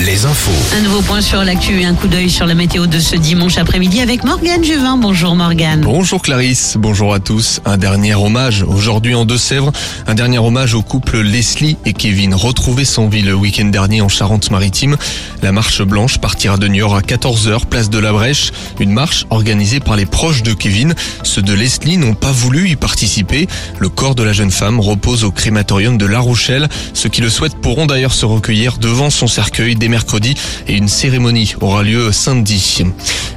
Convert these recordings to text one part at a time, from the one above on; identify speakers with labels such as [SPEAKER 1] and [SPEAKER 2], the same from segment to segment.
[SPEAKER 1] les infos.
[SPEAKER 2] Un nouveau point sur l'actu et un coup d'œil sur la météo de ce dimanche après-midi avec Morgane Juvin. Bonjour Morgane.
[SPEAKER 3] Bonjour Clarisse, bonjour à tous. Un dernier hommage aujourd'hui en Deux-Sèvres. Un dernier hommage au couple Leslie et Kevin, retrouvé sans vie le week-end dernier en Charente-Maritime. La marche blanche partira de Niort à 14h, place de la Brèche. Une marche organisée par les proches de Kevin. Ceux de Leslie n'ont pas voulu y participer. Le corps de la jeune femme repose au crématorium de La Rochelle. Ceux qui le souhaitent pourront d'ailleurs se recueillir devant son cercueil dès mercredi et une cérémonie aura lieu samedi.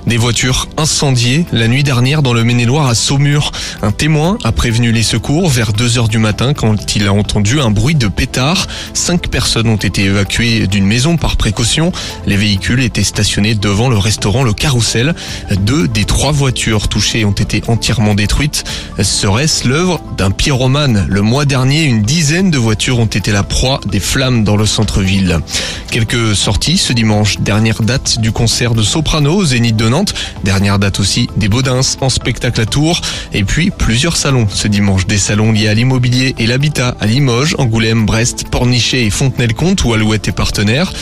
[SPEAKER 3] Des voitures incendiées la nuit dernière dans le Maine-et-Loire à Saumur. Un témoin a prévenu les secours vers 2 heures du matin quand il a entendu un bruit de pétard. Cinq personnes ont été évacuées d'une maison par précaution. Les véhicules étaient stationnés devant le restaurant Le Carrousel. Deux des trois voitures touchées ont été entièrement détruites. Serait-ce l'œuvre d'un pyromane? Le mois dernier, une dizaine de voitures ont été la proie des flammes dans le centre-ville. Quelques sorties ce dimanche. Dernière date du concert de Soprano Zénith de Dernière date aussi des Baudins en spectacle à Tours. Et puis plusieurs salons ce dimanche. Des salons liés à l'immobilier et l'habitat à Limoges, Angoulême, Brest, Pornichet et Fontenay-le-Comte où Alouette est partenaire.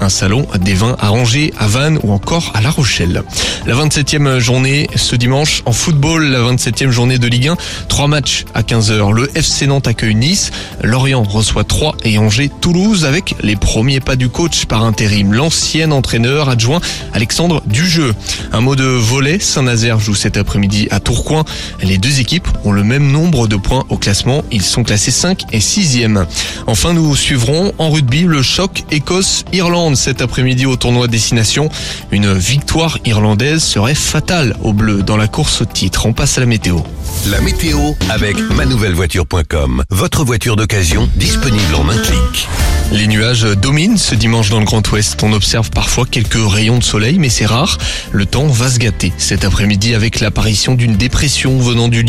[SPEAKER 3] Un salon des vins à Angers, à Vannes ou encore à La Rochelle. La 27e journée ce dimanche en football, la 27e journée de Ligue 1. Trois matchs à 15h. Le FC Nantes accueille Nice. Lorient reçoit 3 et Angers Toulouse avec les premiers pas du coach par intérim. L'ancien entraîneur adjoint Alexandre Dujeu. Un mot de volet. Saint-Nazaire joue cet après-midi à Tourcoing. Les deux équipes ont le même nombre de points au classement. Ils sont classés 5 et 6e. Enfin, nous suivrons en rugby le choc Écosse-Irlande cet après-midi au tournoi Destination. Une victoire irlandaise serait fatale aux Bleus dans la course au titre. On passe à la météo.
[SPEAKER 1] La météo avec manouvellevoiture.com. Votre voiture d'occasion disponible en un clic.
[SPEAKER 3] Les nuages dominent ce dimanche dans le Grand Ouest. On observe parfois quelques rayons de soleil, mais c'est rare. Le temps va se gâter cet après-midi avec l'apparition d'une dépression venant du